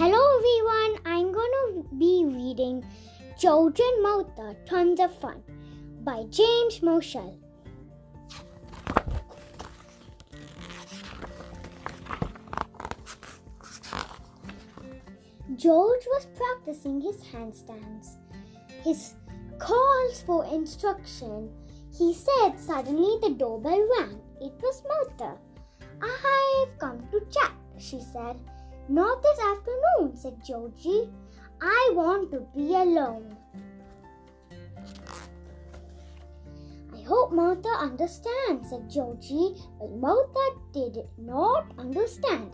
Hello everyone, I'm to be reading and Martha Tons of Fun by James Marshall. George was practicing his handstands. His calls for instruction. He said suddenly the doorbell rang. It was Martha. I've come to chat, she said. Not this afternoon, said Georgie. I want to be alone. I hope Martha understands, said Georgie. But Martha did not understand.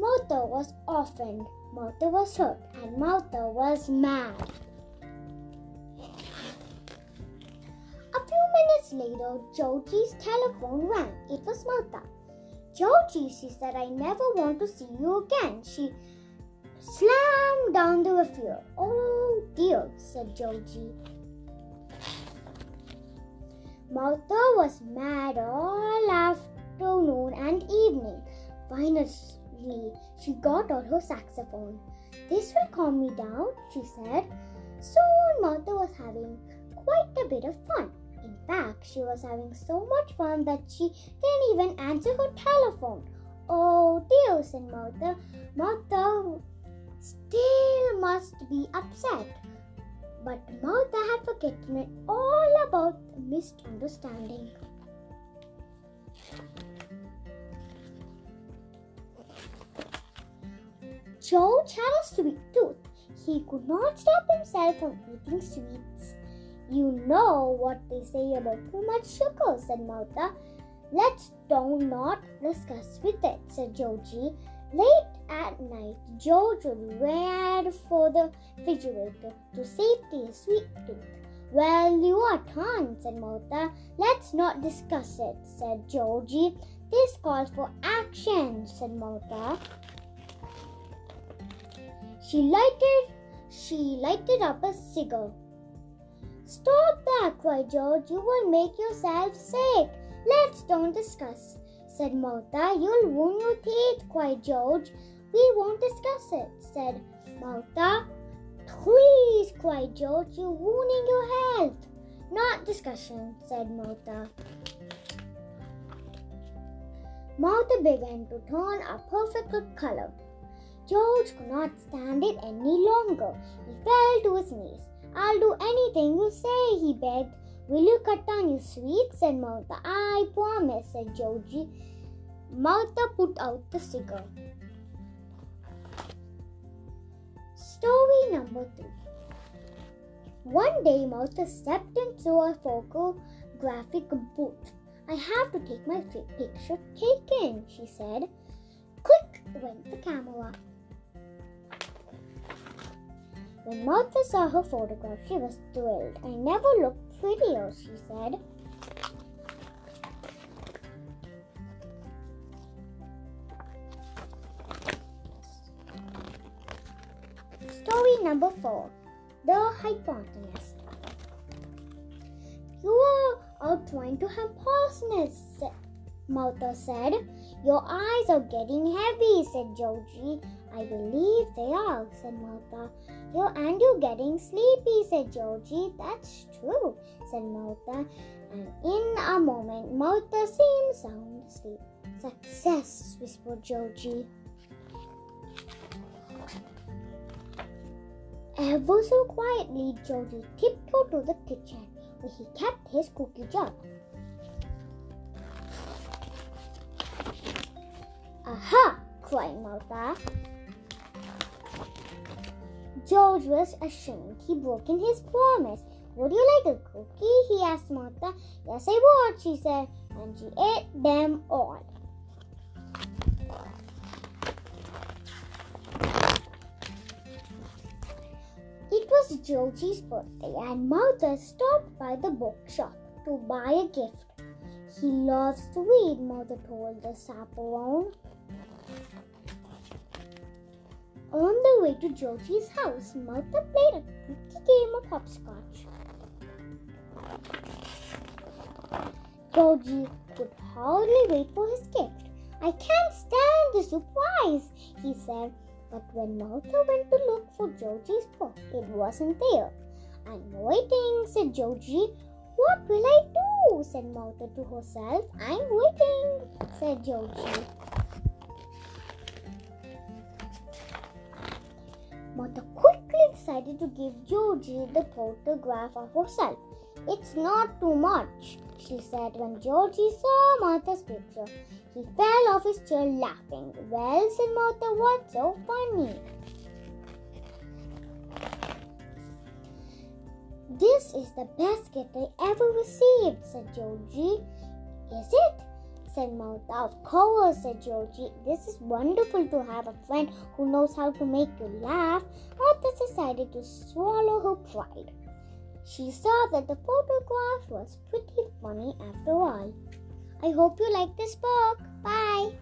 Martha was offended, Martha was hurt, and Martha was mad. A few minutes later, Georgie's telephone rang. It was Martha. Georgie, she said, I never want to see you again. She slammed down the receiver. Oh dear, said Georgie. Martha was mad all afternoon and evening. Finally, she got out her saxophone. This will calm me down, she said. Soon Martha was having quite a bit of fun. Fact, she was having so much fun that she didn't even answer her telephone. Oh dear, said Martha. Martha still must be upset. But Martha had forgotten all about the misunderstanding. George had a sweet tooth. He could not stop himself from eating sweets. You know what they say about too much sugar, said Martha. Let's don't not discuss with it, said Georgie. Late at night, George reach for the refrigerator to safety his sweet tooth. Well, you are turned, said Martha. Let's not discuss it, said Georgie. This calls for action, said Martha. She lighted she lighted up a cigar. Stop that, cried George. You will make yourself sick. Let's don't discuss, said Martha. You'll wound your teeth, cried George. We won't discuss it, said Martha. Please, cried George. You're ruining your health. Not discussion, said Martha. Martha began to turn a perfect color. George could not stand it any longer. He fell to his knees. I'll do anything you say, he begged. Will you cut down your sweets? said Martha. I promise, said Georgie. Martha put out the cigar. Story number three. One day, Martha stepped into a photographic booth. I have to take my picture taken, she said. Click went the camera. When Martha saw her photograph, she was thrilled. I never looked prettier, she said. Story number four The Hypnotist. You are trying to have parsnips, Martha said. Your eyes are getting heavy, said Georgie. I believe they are, said Martha. You and you're getting sleepy, said Georgie. That's true, said Martha. And in a moment, Martha seemed sound asleep. Success, whispered Georgie. Ever so quietly, Georgie tiptoed to the kitchen where he kept his cookie jar. Aha! cried Martha. George was ashamed. He broken his promise. Would you like a cookie? he asked Martha. Yes, I would, she said, and she ate them all. It was Georgie's birthday, and Martha stopped by the bookshop to buy a gift. He loves to read, Mother told the chaperone. On the way to Georgie's house, Martha played a tricky game of hopscotch. Georgie could hardly wait for his gift. I can't stand the surprise, he said. But when Martha went to look for Georgie's book, it wasn't there. I'm waiting, said Georgie. What will I do? said Martha to herself. I'm waiting, said Georgie. Martha quickly decided to give Georgie the photograph of herself. It's not too much, she said when Georgie saw Martha's picture. He fell off his chair laughing. Well, said Martha, what's so funny? This is the best gift I ever received, said Georgie. Is it? said Martha. Of course, said Georgie. This is wonderful to have a friend who knows how to make you laugh. Martha decided to swallow her pride. She saw that the photograph was pretty funny after all. I hope you like this book. Bye.